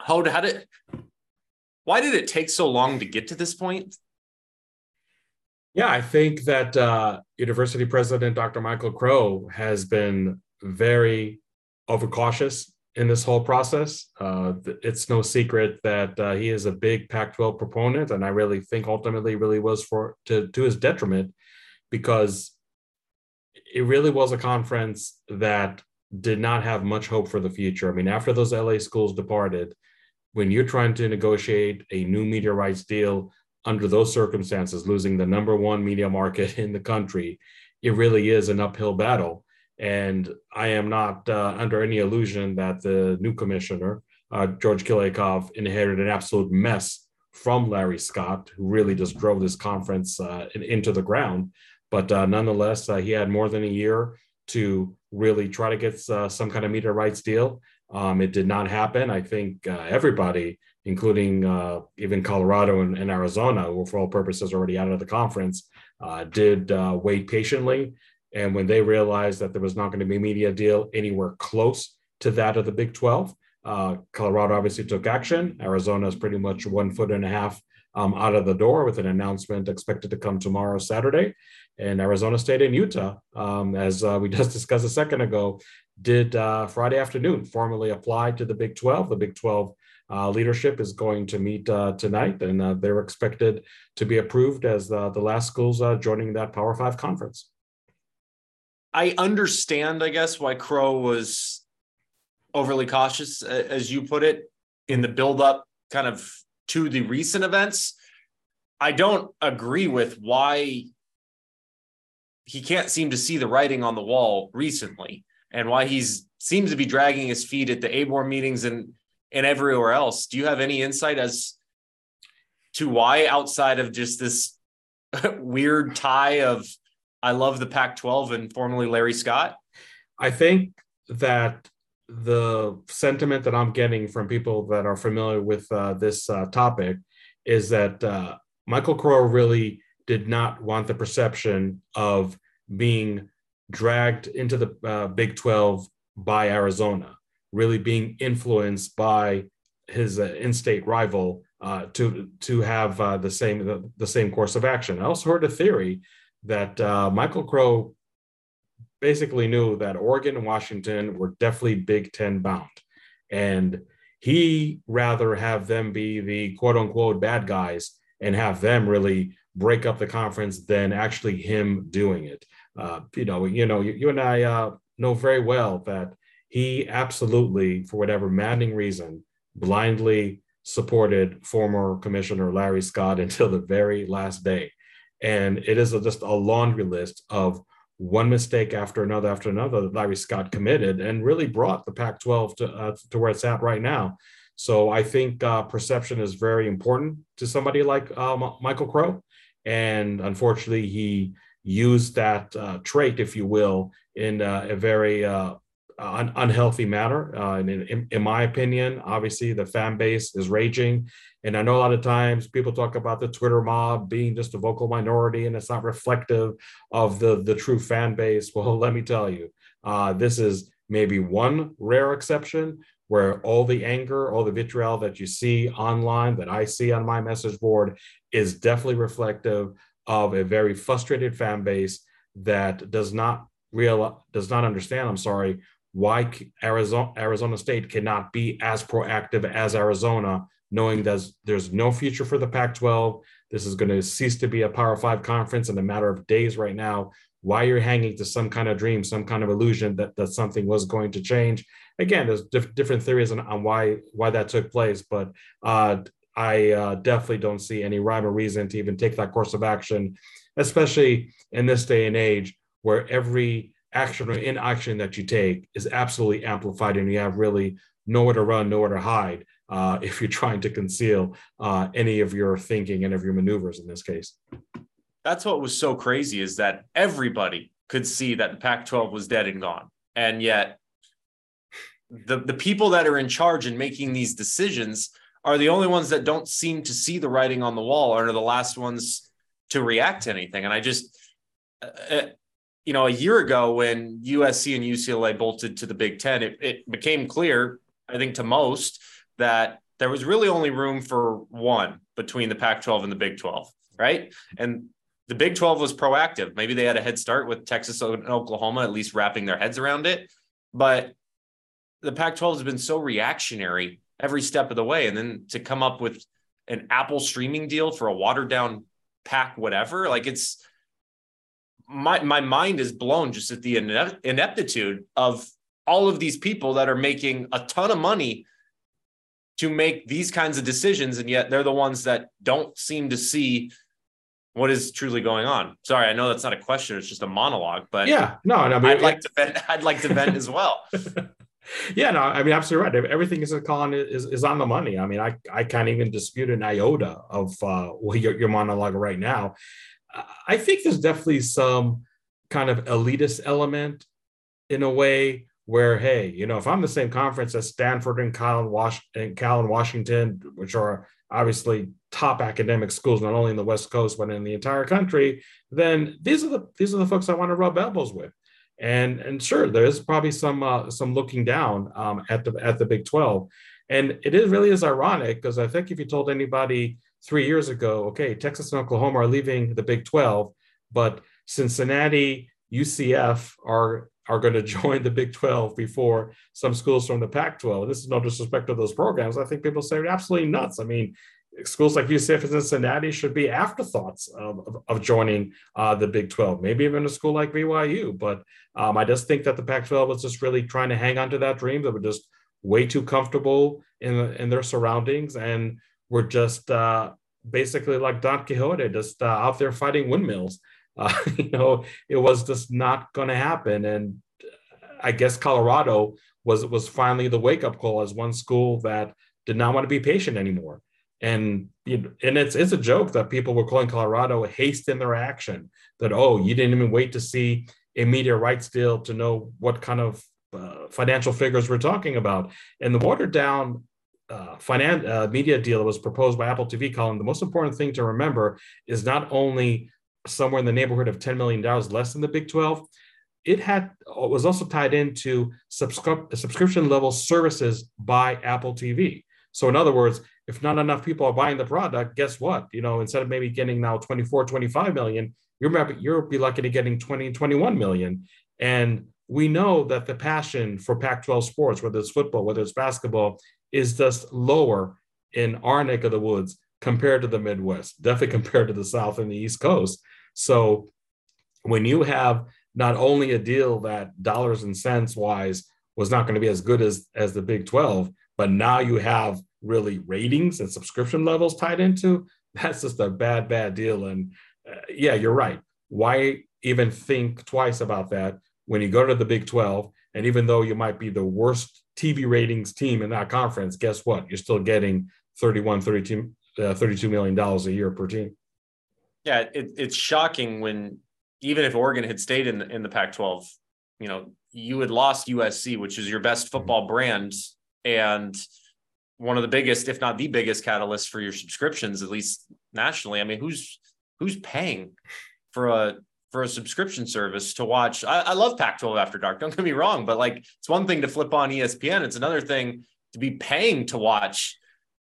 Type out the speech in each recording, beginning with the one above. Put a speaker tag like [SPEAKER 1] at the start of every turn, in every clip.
[SPEAKER 1] how, did why did it take so long to get to this point?
[SPEAKER 2] Yeah, I think that uh, University President Dr. Michael Crow has been very overcautious in this whole process. Uh, it's no secret that uh, he is a big Pac-12 proponent, and I really think ultimately really was for to to his detriment because it really was a conference that did not have much hope for the future. I mean, after those LA schools departed, when you're trying to negotiate a new media rights deal under those circumstances, losing the number one media market in the country, it really is an uphill battle. And I am not uh, under any illusion that the new commissioner, uh, George Kliavkoff, inherited an absolute mess from Larry Scott, who really just drove this conference uh, into the ground. But uh, nonetheless, uh, he had more than a year to really try to get uh, some kind of media rights deal. Um, it did not happen. I think everybody, including even Colorado and, and, Arizona, who for all purposes already out of the conference, did wait patiently and when they realized that there was not going to be a media deal anywhere close to that of the Big 12, uh, Colorado obviously took action. Arizona is pretty much one foot and a half um, out of the door with an announcement expected to come tomorrow, Saturday. And Arizona State and Utah, um, as uh, we just discussed a second ago, did uh, Friday afternoon formally apply to the Big 12. The Big 12 uh, leadership is going to meet uh, tonight, and uh, they're expected to be approved as the last schools uh, joining that Power Five conference.
[SPEAKER 1] I understand, I guess, why Crow was overly cautious, as you put it, in the buildup kind of to the recent events. I don't agree with why he can't seem to see the writing on the wall recently and why he's seems to be dragging his feet at the ABOR meetings and and everywhere else. Do you have any insight as to why outside of just this weird tie of I love the Pac 12 and formerly Larry Scott?
[SPEAKER 2] I think that the sentiment that I'm getting from people that are familiar with uh, this uh, topic is that uh, Michael Crow really did not want the perception of being dragged into the uh, Big 12 by Arizona, really being influenced by his uh, in-state rival uh, to to have the same the, the same course of action. I also heard a theory that uh, Michael Crow basically knew that Oregon and Washington were definitely Big Ten bound. And he rather have them be the quote unquote bad guys and have them really break up the conference than actually him doing it. Uh, you know, you know, you, you and I uh, know very well that he absolutely, for whatever maddening reason, blindly supported former Commissioner Larry Scott until the very last day. And it is a, just a laundry list of one mistake after another after another that Larry Scott committed and really brought the Pac 12 to, uh, to where it's at right now. So I think uh, perception is very important to somebody like uh, Michael Crow. And unfortunately, he used that uh, trait, if you will, in uh, a very uh, un- unhealthy manner. Uh, and in, in, my opinion, obviously the fan base is raging. And I know a lot of times people talk about the Twitter mob being just a vocal minority and it's not reflective of the, the true fan base. Well, let me tell you, uh, this is maybe one rare exception where all the anger, all the vitriol that you see online, that I see on my message board, is definitely reflective of a very frustrated fan base that does not real does not understand. I'm sorry why Arizona, Arizona State cannot be as proactive as Arizona, knowing that there's no future for the Pac 12. This is going to cease to be a Power Five conference in a matter of days right now. Why you're hanging to some kind of dream, some kind of illusion that, that something was going to change. Again, there's diff- different theories on, on, why why that took place, but uh, I uh, definitely don't see any rhyme or reason to even take that course of action, especially in this day and age where every action or inaction that you take is absolutely amplified and you have really nowhere to run, nowhere to hide uh, if you're trying to conceal uh, any of your thinking and of your maneuvers in this case.
[SPEAKER 1] That's what was so crazy is that everybody could see that the Pac 12 was dead and gone. And yet, the, the people that are in charge and making these decisions are the only ones that don't seem to see the writing on the wall or are the last ones to react to anything. And I just, uh, uh you know, a year ago when USC and UCLA bolted to the Big Ten, it, it became clear, I think, to most that there was really only room for one between the Pac 12 and the Big 12, right? And the Big 12 was proactive. Maybe they had a head start with Texas and Oklahoma, at least wrapping their heads around it. But the Pac 12 has been so reactionary every step of the way. And then to come up with an Apple streaming deal for a watered down pack, whatever, like it's my, my mind is blown just at the ineptitude of all of these people that are making a ton of money to make these kinds of decisions. And yet they're the ones that don't seem to see what is truly going on. Sorry, I know that's not a question; it's just a monologue. But
[SPEAKER 2] yeah, no, no,
[SPEAKER 1] I'd like to vent. I'd like to vent as well.
[SPEAKER 2] yeah, no, I mean, absolutely right. Everything is Colin is, is on the money. I mean, I, I can't even dispute an iota of uh, well, your, your monologue right now. I think there's definitely some kind of elitist element in a way where, hey, you know, if I'm the same conference as Stanford and Cal and, and Washington, which are obviously top academic schools, not only in the West Coast but in the entire country, then these are the these are the folks I want to rub elbows with. And and sure, there is probably some uh, some looking down um, at the at the Big Twelve, and it is really is ironic because I think if you told anybody three years ago, okay, Texas and Oklahoma are leaving the Big Twelve, but Cincinnati, UCF are are going to join the Big 12 before some schools from the Pac 12. This is no disrespect to those programs. I think people say absolutely nuts. I mean, schools like UCF and Cincinnati should be afterthoughts of, of, of joining uh, the Big 12, maybe even a school like BYU. But um, I just think that the Pac 12 was just really trying to hang on to that dream. They were just way too comfortable in, in their surroundings and were just uh, basically like Don Quixote, just uh, out there fighting windmills. Uh, you know, it was just not going to happen. And I guess Colorado was was finally the wake up call as one school that did not want to be patient anymore. And you know, and it's it's a joke that people were calling Colorado haste in their action. That oh, you didn't even wait to see a media rights deal to know what kind of uh, financial figures we're talking about. And the watered down uh, uh, media deal that was proposed by Apple TV, Colin, the most important thing to remember is not only somewhere in the neighborhood of $10 million less than the Big 12. It had was also tied into subscri- subscription level services by Apple TV. So in other words, if not enough people are buying the product, guess what? You know, instead of maybe getting now 24, 25 million, you're you'll be lucky to getting 20, 21 million. And we know that the passion for Pac-12 sports, whether it's football, whether it's basketball, is just lower in our neck of the woods compared to the Midwest, definitely compared to the South and the East Coast. So when you have not only a deal that dollars and cents wise was not going to be as good as as the Big 12, but now you have really ratings and subscription levels tied into, that's just a bad bad deal and uh, yeah, you're right. Why even think twice about that when you go to the Big 12 and even though you might be the worst TV ratings team in that conference, guess what? You're still getting 31 32 uh, 32 million dollars a year per team.
[SPEAKER 1] Yeah, it, it's shocking when even if Oregon had stayed in the, in the Pac-12, you know, you had lost USC, which is your best mm-hmm. football brand, and one of the biggest, if not the biggest, catalyst for your subscriptions, at least nationally. I mean, who's who's paying for a for a subscription service to watch? I, I love Pac-12 After Dark. Don't get me wrong, but like it's one thing to flip on ESPN. It's another thing to be paying to watch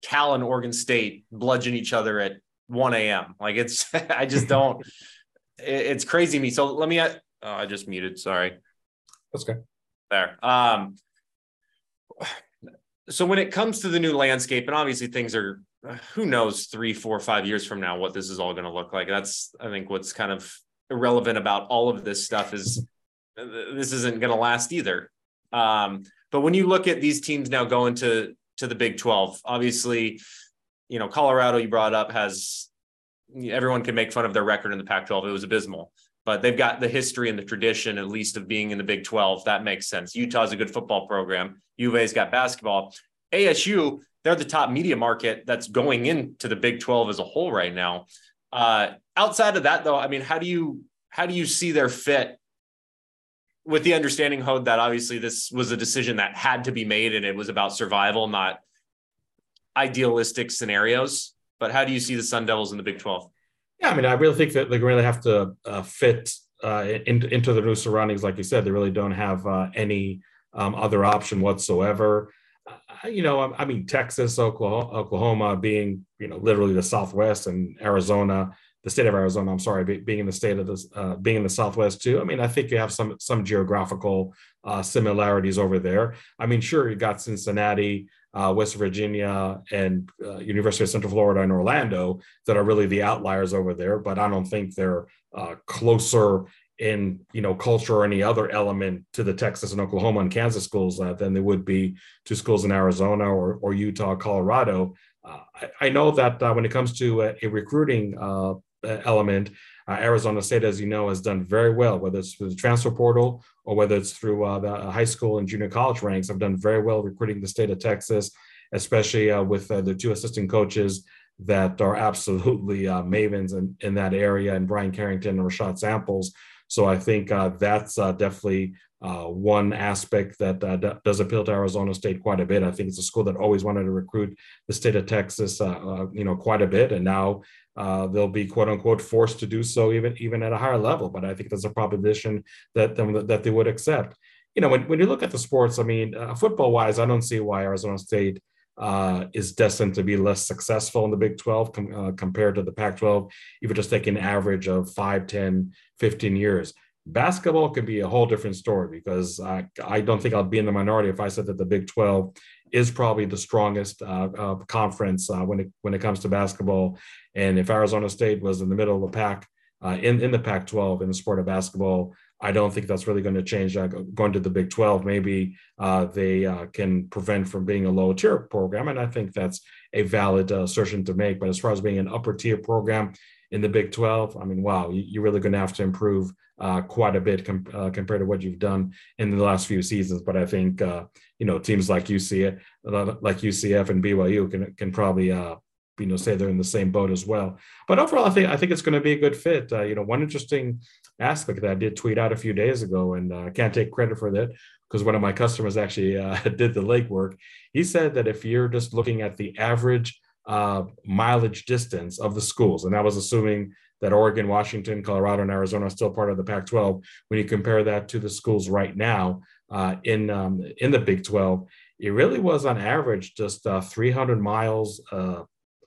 [SPEAKER 1] Cal and Oregon State bludgeon each other at 1 a.m. Like it's, I just don't, it's crazy me. So let me, oh, I just muted. Sorry.
[SPEAKER 2] That's good.
[SPEAKER 1] There. Um, so when it comes to the new landscape, and obviously things are, who knows, three, four, five years from now, what this is all going to look like. That's, I think, what's kind of irrelevant about all of this stuff is this isn't going to last either. Um, but when you look at these teams now going to to the Big 12, obviously you know, Colorado you brought up has everyone can make fun of their record in the Pac-12. It was abysmal, but they've got the history and the tradition, at least, of being in the Big 12. That makes sense. Utah's a good football program. U of A's got basketball. ASU, they're the top media market that's going into the Big 12 as a whole right now. Uh, outside of that, though, I mean, how do you how do you see their fit with the understanding, Hod, that obviously this was a decision that had to be made and it was about survival, not idealistic scenarios, but how do you see the Sun Devils in the Big 12?
[SPEAKER 2] Yeah, I mean, I really think that they really have to uh, fit uh, in, into the new surroundings. Like you said, they really don't have uh, any um, other option whatsoever. You know, I mean, Texas, Oklahoma, Oklahoma being, you know, literally the Southwest and Arizona, the state of Arizona, I'm sorry, being in the state of this, uh, being in the Southwest too. I mean, I think you have some, some geographical uh, similarities over there. I mean, sure, you got Cincinnati, uh, West Virginia, and uh, University of Central Florida and Orlando that are really the outliers over there, but I don't think they're uh, closer in you know culture or any other element to the Texas and Oklahoma and Kansas schools uh, than they would be to schools in Arizona or, or Utah, Colorado. Uh, I, I, know that uh, when it comes to a, a recruiting uh, element, uh, Arizona State, as you know, has done very well, whether it's through the transfer portal or whether it's through uh, the high school and junior college ranks. Have done very well recruiting the state of Texas, especially with the two assistant coaches that are absolutely mavens in, in that area, and Bryan Carrington and Ra'Shaad Samples so I think uh, that's uh, definitely uh, one aspect that uh, d- does appeal to Arizona State quite a bit. I think it's a school that always wanted to recruit the state of Texas, uh, uh, you know, quite a bit, and now they'll be quote unquote forced to do so even even at a higher level. But I think that's a proposition that that they would accept. You know, when, when you look at the sports, I mean, football wise, I don't see why Arizona State uh, is destined to be less successful in the Big 12 com- uh, compared to the Pac 12, even just taking an average of 5, 10, 15 years. Basketball could be a whole different story because I, I don't think I'll be in the minority if I said that the Big 12 is probably the strongest uh, uh conference uh, when, it, when it comes to basketball. And if Arizona State was in the middle of the pack, uh, in, in the Pac 12 in the sport of basketball, I don't think that's really going to change. Uh, going to the Big 12, maybe uh, they uh, can prevent from being a low tier program. And I think that's a valid uh, assertion to make. But as far as being an upper tier program in the Big 12, I mean, wow, you, are really going to have to improve uh, quite a bit com- uh, compared to what you've done in the last few seasons. But I think, you know, teams like UCF, like UCF and BYU can, can probably you know say they're in the same boat as well. But overall, I think I think it's going to be a good fit. Uh, you know, one interesting aspect that I did tweet out a few days ago, and uh, I uh, can't take credit for that because one of my customers actually uh, did the legwork. He said that if you're just looking at the average uh, mileage distance of the schools, and I was assuming that Oregon, Washington, Colorado, and Arizona are still part of the Pac-12. When you compare that to the schools right now uh, in um, in the Big 12, it really was on average just 300 miles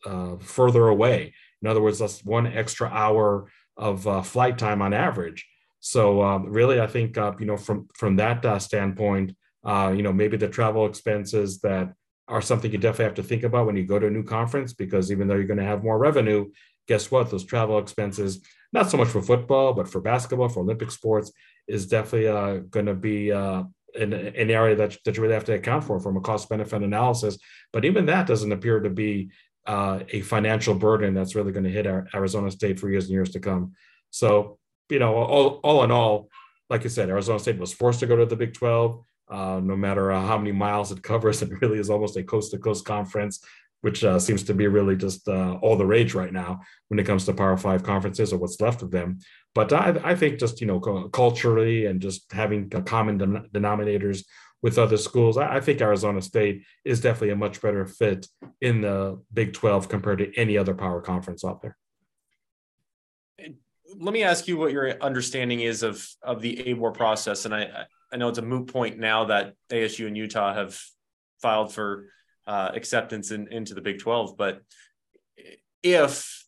[SPEAKER 2] uh, further away. In other words, that's one extra hour of uh, flight time on average. So um, really, I think uh, you know from from that uh, standpoint, uh, you know maybe the travel expenses that are something you definitely have to think about when you go to a new conference because even though you're going to have more revenue, guess what? Those travel expenses, not so much for football, but for basketball, for Olympic sports, is definitely uh, going to be an, an, area that, that you really have to account for from a cost benefit analysis. But even that doesn't appear to be uh, a financial burden that's really going to hit Arizona State for years and years to come. So, you know, all, all in all, like I said, Arizona State was forced to go to the Big 12. Uh, no matter uh, how many miles it covers, it really is almost a coast to coast conference, which uh, seems to be really just uh, all the rage right now when it comes to Power Five conferences or what's left of them. But I, I think just you know culturally and just having common denominators with other schools. I, I, think Arizona State is definitely a much better fit in the Big 12 compared to any other power conference out there.
[SPEAKER 1] Let me ask you what your understanding is of of the ABOR process, and I I know it's a moot point now that ASU and Utah have filed for uh, acceptance in, into the Big 12, but if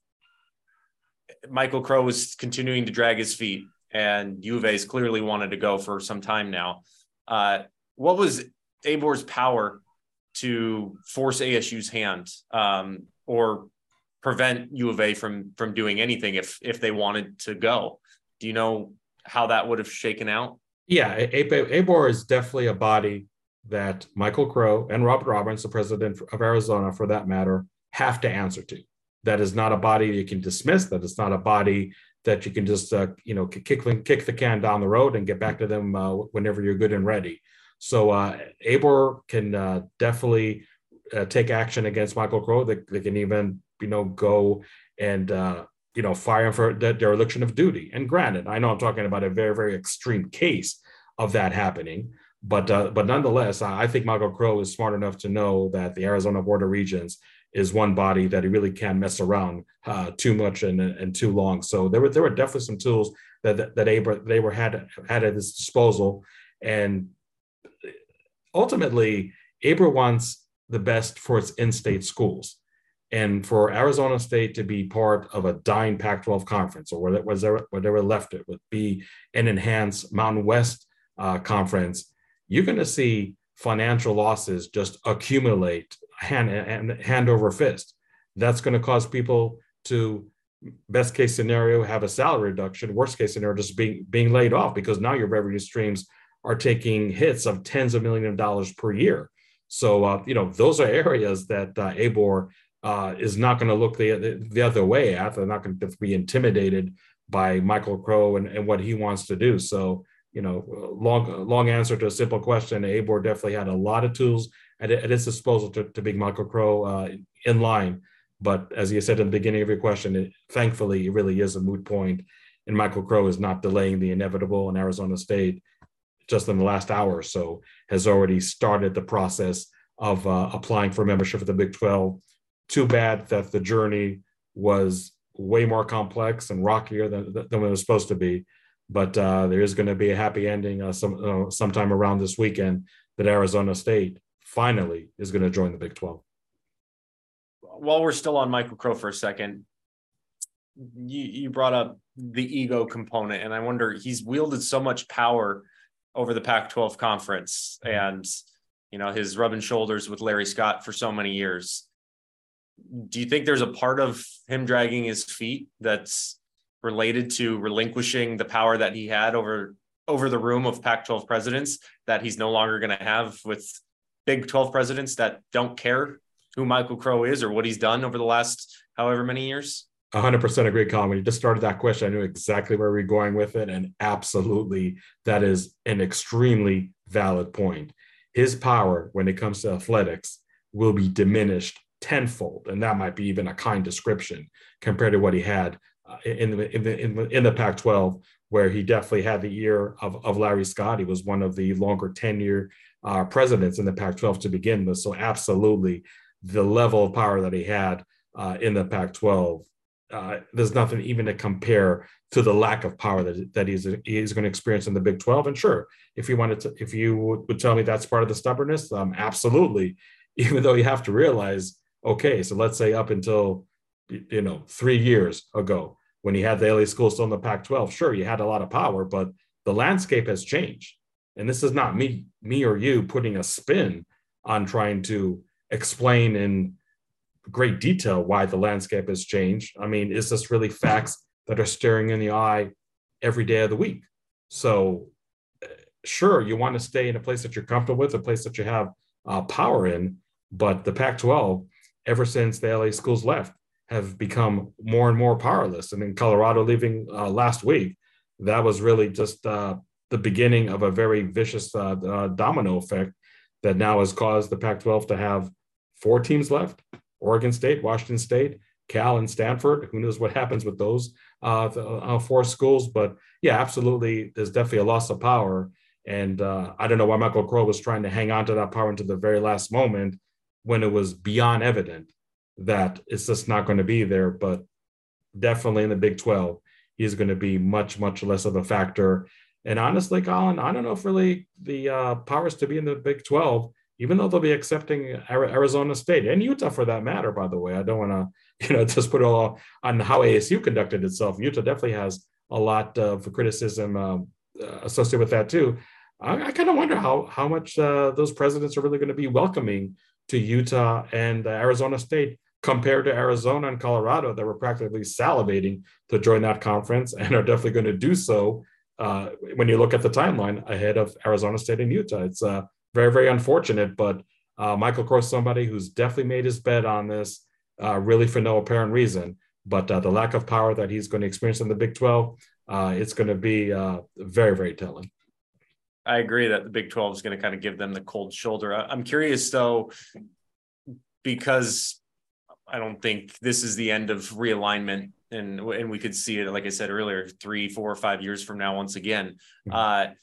[SPEAKER 1] Michael Crow was continuing to drag his feet and U of A's clearly wanted to go for some time now. Uh, what was ABOR's power to force ASU's hand um, or prevent U of A from from doing anything if if they wanted to go? Do you know how that would have shaken out?
[SPEAKER 2] Yeah, ABOR is definitely a body that Michael Crow and Robert Robbins, the president of Arizona, for that matter, have to answer to. That is not a body you can dismiss. That is not a body that you can just uh, you know kick kick the can down the road and get back to them uh, whenever you're good and ready. So uh, ABOR can uh, definitely uh, take action against Michael Crow. They, they, can even, you know, go and, uh, you know, fire him for the dereliction of duty. And granted, I know I'm talking about a very, very extreme case of that happening. But uh, but nonetheless, I think Michael Crow is smart enough to know that the Arizona Board of Regents is one body that he really can't mess around uh, too much and, and too long. So there were there were definitely some tools that that, that ABOR, they were had had at his disposal, and ultimately, ABOR wants the best for its in-state schools. And for Arizona State to be part of a dying Pac-12 conference, or whatever, whatever left it would be an enhanced Mountain West uh, conference, you're going to see financial losses just accumulate hand, hand, hand over fist. That's going to cause people to, best case scenario, have a salary reduction. Worst case scenario, just being being laid off because now your revenue streams are taking hits of tens of millions of dollars per year. So, uh, you know, those are areas that uh, ABOR uh, is not going to look the, the other way at. They're not going to be intimidated by Michael Crow and, and what he wants to do. So, you know, long long answer to a simple question. ABOR definitely had a lot of tools at, at its disposal to, to bring Michael Crow uh, in line. But as you said in the beginning of your question, it, thankfully, it really is a moot point, and Michael Crow is not delaying the inevitable in Arizona State just in the last hour or so, has already started the process of uh, applying for membership of the Big 12. Too bad that the journey was way more complex and rockier than, than it was supposed to be. But uh, there is going to be a happy ending uh, some, uh, sometime around this weekend that Arizona State finally is going to join the Big 12.
[SPEAKER 1] While we're still on Michael Crow for a second, you, you brought up the ego component, and I wonder he's wielded so much power over the Pac 12 conference and, you know, his rubbing shoulders with Larry Scott for so many years. Do you think there's a part of him dragging his feet that's related to relinquishing the power that he had over over the room of Pac 12 presidents that he's no longer going to have with Big 12 presidents that don't care who Michael Crow is or what he's done over the last however many years?
[SPEAKER 2] 100% agree, Colin. When you just started that question, I knew exactly where we are going with it. And absolutely, that is an extremely valid point. His power when it comes to athletics will be diminished tenfold. And that might be even a kind description compared to what he had uh, in, the, in, the, in, the, in the Pac 12, where he definitely had the ear of, of Larry Scott. He was one of the longer tenure uh, presidents in the Pac 12 to begin with. So, absolutely, the level of power that he had uh, in the Pac 12 uh, there's nothing even to compare to the lack of power that, that he's, he's going to experience in the Big 12. And sure, if you wanted to, if you would, tell me that's part of the stubbornness, um, absolutely. Even though you have to realize, okay, so let's say up until, you know, three years ago, when he had the LA school still in the Pac 12, sure, you had a lot of power, but the landscape has changed. And this is not me, me or you putting a spin on trying to explain in great detail why the landscape has changed. I mean, is this really facts that are staring in the eye every day of the week? So, sure, you want to stay in a place that you're comfortable with, a place that you have uh, power in, but the Pac 12, ever since the LA schools left, have become more and more powerless. I mean, Colorado leaving uh, last week, that was really just uh, the beginning of a very vicious uh, uh, domino effect that now has caused the Pac 12 to have four teams left Oregon State, Washington State, Cal, and Stanford. Who knows what happens with those uh, uh, four schools? But yeah, absolutely, there's definitely a loss of power. And uh, I don't know why Michael Crow was trying to hang on to that power until the very last moment when it was beyond evident that it's just not going to be there. But definitely in the Big 12, he's going to be much, much less of a factor. And honestly, Colin, I don't know if really the uh, powers to be in the Big 12 even though they'll be accepting Arizona State and Utah for that matter, by the way. I don't want to, you know, just put it all on how ASU conducted itself. Utah definitely has a lot of criticism uh, associated with that too. I, I kind of wonder how how much uh, those presidents are really going to be welcoming to Utah and uh, Arizona State compared to Arizona and Colorado that were practically salivating to join that conference and are definitely going to do so uh, when you look at the timeline ahead of Arizona State and Utah. It's uh, very, very unfortunate. But uh, Michael Crow's, somebody who's definitely made his bet on this, uh, really for no apparent reason. But uh, the lack of power that he's going to experience in the Big 12, uh, it's going to be uh, very, very telling.
[SPEAKER 1] I agree that the Big 12 is going to kind of give them the cold shoulder. I'm curious, though, because I don't think this is the end of realignment. And, and we could see it, like I said earlier, three, four, or five years from now, once again. Mm-hmm.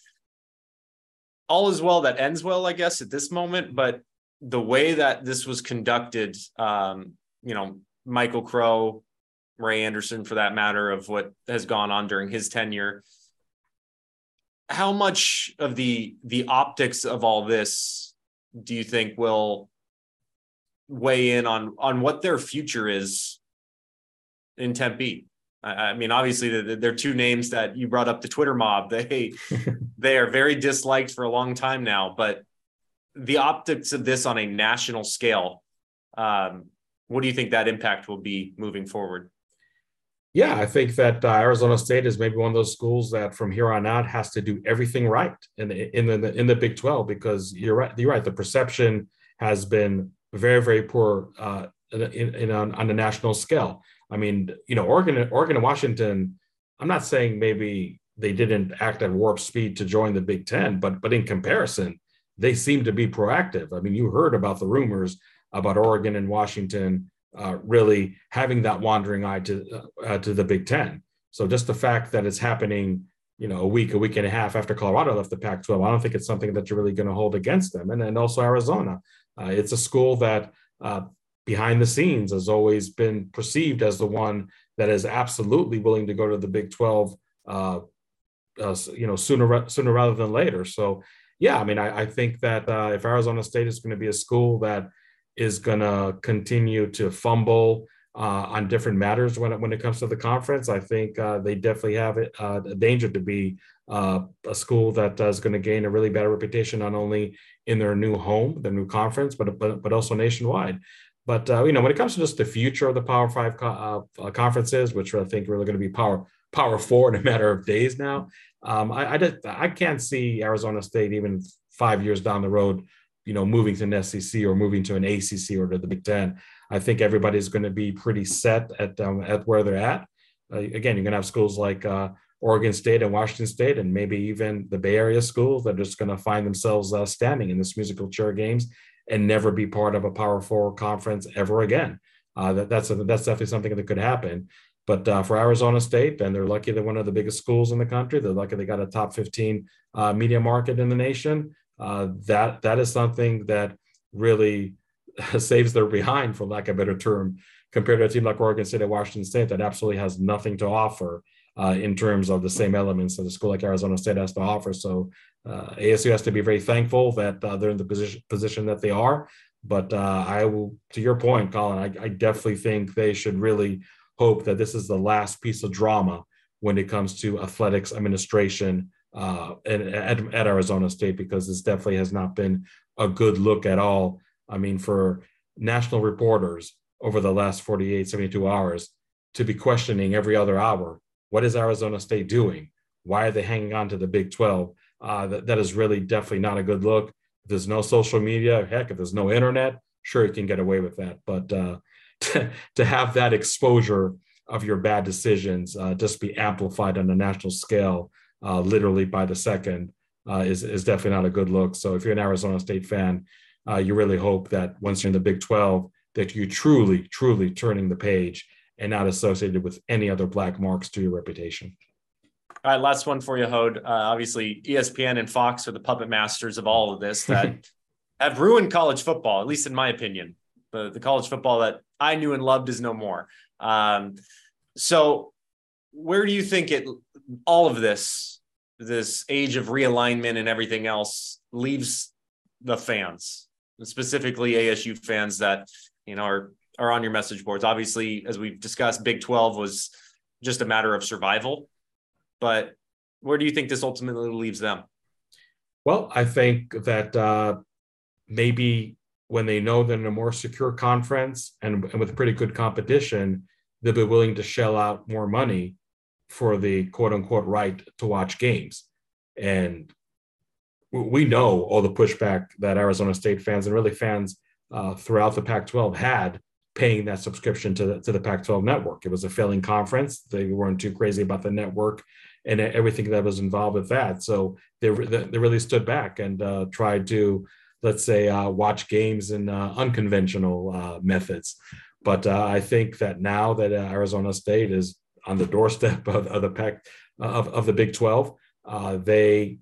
[SPEAKER 1] All is well that ends well, I guess, at this moment. But the way that this was conducted, um, you know, Michael Crow, Ray Anderson, for that matter, of what has gone on during his tenure. How much of the the optics of all this do you think will weigh in on on what their future is in Tempe. I, mean, obviously, they're two names that you brought up. The Twitter mob they they are very disliked for a long time now, but the optics of this on a national scale. Um, what do you think that impact will be moving forward?
[SPEAKER 2] Yeah, I think that uh, Arizona State is maybe one of those schools that from here on out has to do everything right in the, in the in the Big Twelve because you're right. You're right. The perception has been very very poor uh, in, in on, on a national scale. I mean, you know, Oregon, Oregon and Washington. I'm not saying maybe they didn't act at warp speed to join the Big Ten, but but in comparison, they seem to be proactive. I mean, you heard about the rumors about Oregon and Washington uh, really having that wandering eye to uh, to the Big Ten. So just the fact that it's happening, you know, a week, a week and a half after Colorado left the Pac-12, I don't think it's something that you're really going to hold against them. And then also Arizona, uh, it's a school that uh, behind the scenes has always been perceived as the one that is absolutely willing to go to the Big 12, uh, uh, you know, sooner sooner rather than later. So yeah, I mean, I, I think that if Arizona State is going to be a school that is going to continue to fumble uh, on different matters when it, when it comes to the conference. I think uh, they definitely have it, uh, a danger to be uh, a school that is going to gain a really bad reputation, not only in their new home, their new conference, but but, but also nationwide. But uh, you know, when it comes to just the future of the Power Five co- uh, conferences, which I think really going to be Power Power Four in a matter of days now, um, I I, just, I can't see Arizona State even five years down the road you know, moving to an SEC or moving to an ACC or to the Big Ten. I think everybody's going to be pretty set at um, at where they're at. Uh, again, you're going to have schools like uh, Oregon State and Washington State, and maybe even the Bay Area schools that are just going to find themselves uh, standing in this musical chair games and never be part of a Power Four conference ever again. Uh, that, that's a, that's definitely something that could happen. But uh, for Arizona State, and they're lucky they're one of the biggest schools in the country. They're lucky they got a top 15 uh, media market in the nation uh, that that is something that really saves their behind, for lack of a better term, compared to a team like Oregon State or Washington State that absolutely has nothing to offer uh, in terms of the same elements that a school like Arizona State has to offer. So uh, ASU has to be very thankful that uh, they're in the position position that they are. But uh, I will, to your point, Colin, I, I definitely think they should really hope that this is the last piece of drama when it comes to athletics administration uh, at, at, at, Arizona State because this definitely has not been a good look at all. I mean, for national reporters over the last 48, 72 hours to be questioning every other hour what is Arizona State doing? Why are they hanging on to the Big 12? Uh, that, that is really definitely not a good look. If there's no social media, heck, if there's no internet, sure, you can get away with that. But uh, to, to have that exposure of your bad decisions uh, just be amplified on a national scale uh, literally by the second uh, is, is definitely not a good look. So if you're an Arizona State fan, uh, you really hope that once you're in the Big 12, that you truly, truly turning the page and not associated with any other black marks to your reputation.
[SPEAKER 1] All right, last one for you, Hod. Uh, obviously, ESPN and Fox are the puppet masters of all of this that have ruined college football, at least in my opinion. The, the college football that I knew and loved is no more. Um, so, where do you think it all of this, this age of realignment and everything else, leaves the fans, specifically ASU fans that you know are are on your message boards. Obviously, as we've discussed, Big 12 was just a matter of survival. But where do you think this ultimately leaves them?
[SPEAKER 2] Well, I think that uh, maybe when they know they're in a more secure conference and, and with pretty good competition, they'll be willing to shell out more money for the quote unquote right to watch games. And we know all the pushback that Arizona State fans and really fans uh, throughout the Pac 12 had paying that subscription to the, to the Pac 12 network. It was a failing conference. They weren't too crazy about the network and everything that was involved with that. So they, they really stood back and uh, tried to, let's say, uh, watch games in uh, unconventional uh, methods. But uh, I think that now that Arizona State is on the doorstep of, of the Pac of, of the Big 12, uh, they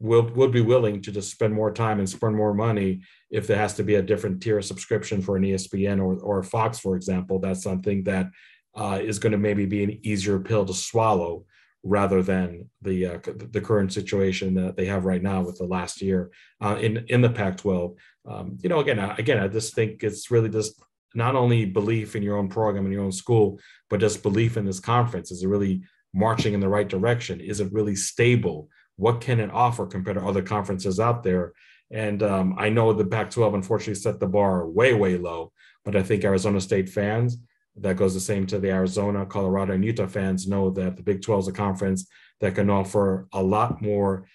[SPEAKER 2] will would be willing to just spend more time and spend more money if there has to be a different tier of subscription for an ESPN or, or Fox, for example. That's something that uh, is going to maybe be an easier pill to swallow rather than the uh, the current situation that they have right now with the last year uh, in in the Pac-12. Um, you know, again, I, again, I just think it's really just not only belief in your own program and your own school, but just belief in this conference. Is it really marching in the right direction? Is it really stable? What can it offer compared to other conferences out there? And um, I know the Pac-12 unfortunately set the bar way, way low, but I think Arizona State fans that goes the same to the Arizona, Colorado, and Utah fans know that the Big 12 is a conference that can offer a lot more,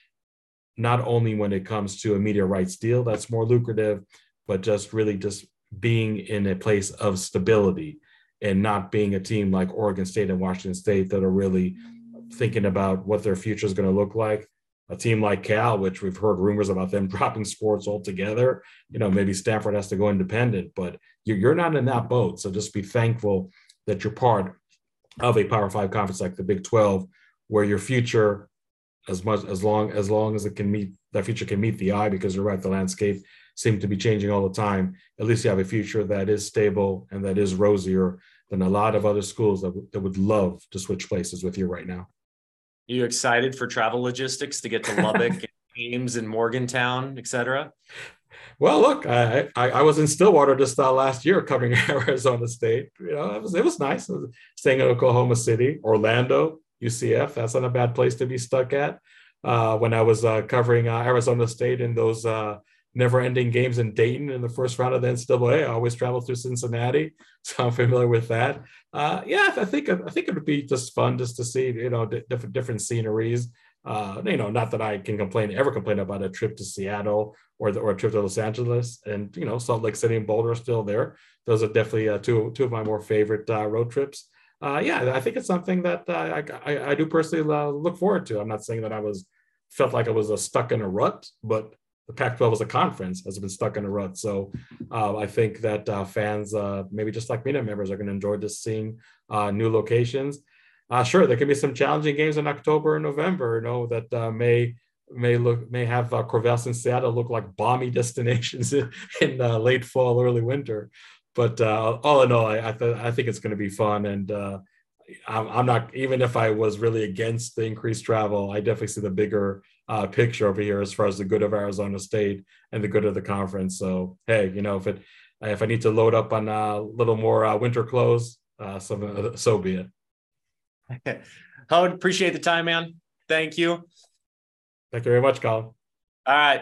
[SPEAKER 2] not only when it comes to a media rights deal that's more lucrative, but just really just being in a place of stability and not being a team like Oregon State and Washington State that are really thinking about what their future is going to look like a team like Cal, which we've heard rumors about them dropping sports altogether, you know, maybe Stanford has to go independent, but you're not in that boat. So just be thankful that you're part of a Power Five conference like the Big 12, where your future, as much as long as long as it can meet that future can meet the eye, because you're right, the landscape seems to be changing all the time. At least you have a future that is stable and that is rosier than a lot of other schools that, w- that would love to switch places with you right now
[SPEAKER 1] you excited for travel logistics to get to Lubbock, and Ames, and Morgantown, etc.?
[SPEAKER 2] Well, look, I, I, I was in Stillwater just uh, last year covering Arizona State. You know, it was it was nice. Was staying in Oklahoma City, Orlando, UCF. That's not a bad place to be stuck at. Uh, when I was uh, covering uh, Arizona State in those uh, never-ending games in Dayton in the first round of the NCAA. I always travel through Cincinnati, so I'm familiar with that. Uh, yeah, I think I think it would be just fun just to see you know different different sceneries. Uh, you know, not that I can complain ever complain about a trip to Seattle or the, or a trip to Los Angeles, and you know Salt Lake City and Boulder are still there. Those are definitely uh, two two of my more favorite uh, road trips. Uh, yeah, I think it's something that uh, I, I, I do personally look forward to. I'm not saying that I was felt like I was stuck in a rut, but the Pac-12 as a conference has been stuck in a rut. So uh, I think that uh, fans, uh, maybe just like media members, are going to enjoy just seeing uh, new locations. Uh, sure, there can be some challenging games in October and November. You know that uh, may may look may have uh, Corvallis and Seattle look like balmy destinations in, in late fall, early winter. But all in all, I I, th- I think it's going to be fun and. I'm, I'm not even if I was really against the increased travel, I definitely see the bigger uh, picture over here as far as the good of Arizona State and the good of the conference. So hey, you know if it if I need to load up on a little more uh, winter clothes, uh, so so be
[SPEAKER 1] it. I would appreciate the time, man. Thank you.
[SPEAKER 2] Thank you very much, Colin.
[SPEAKER 1] All right.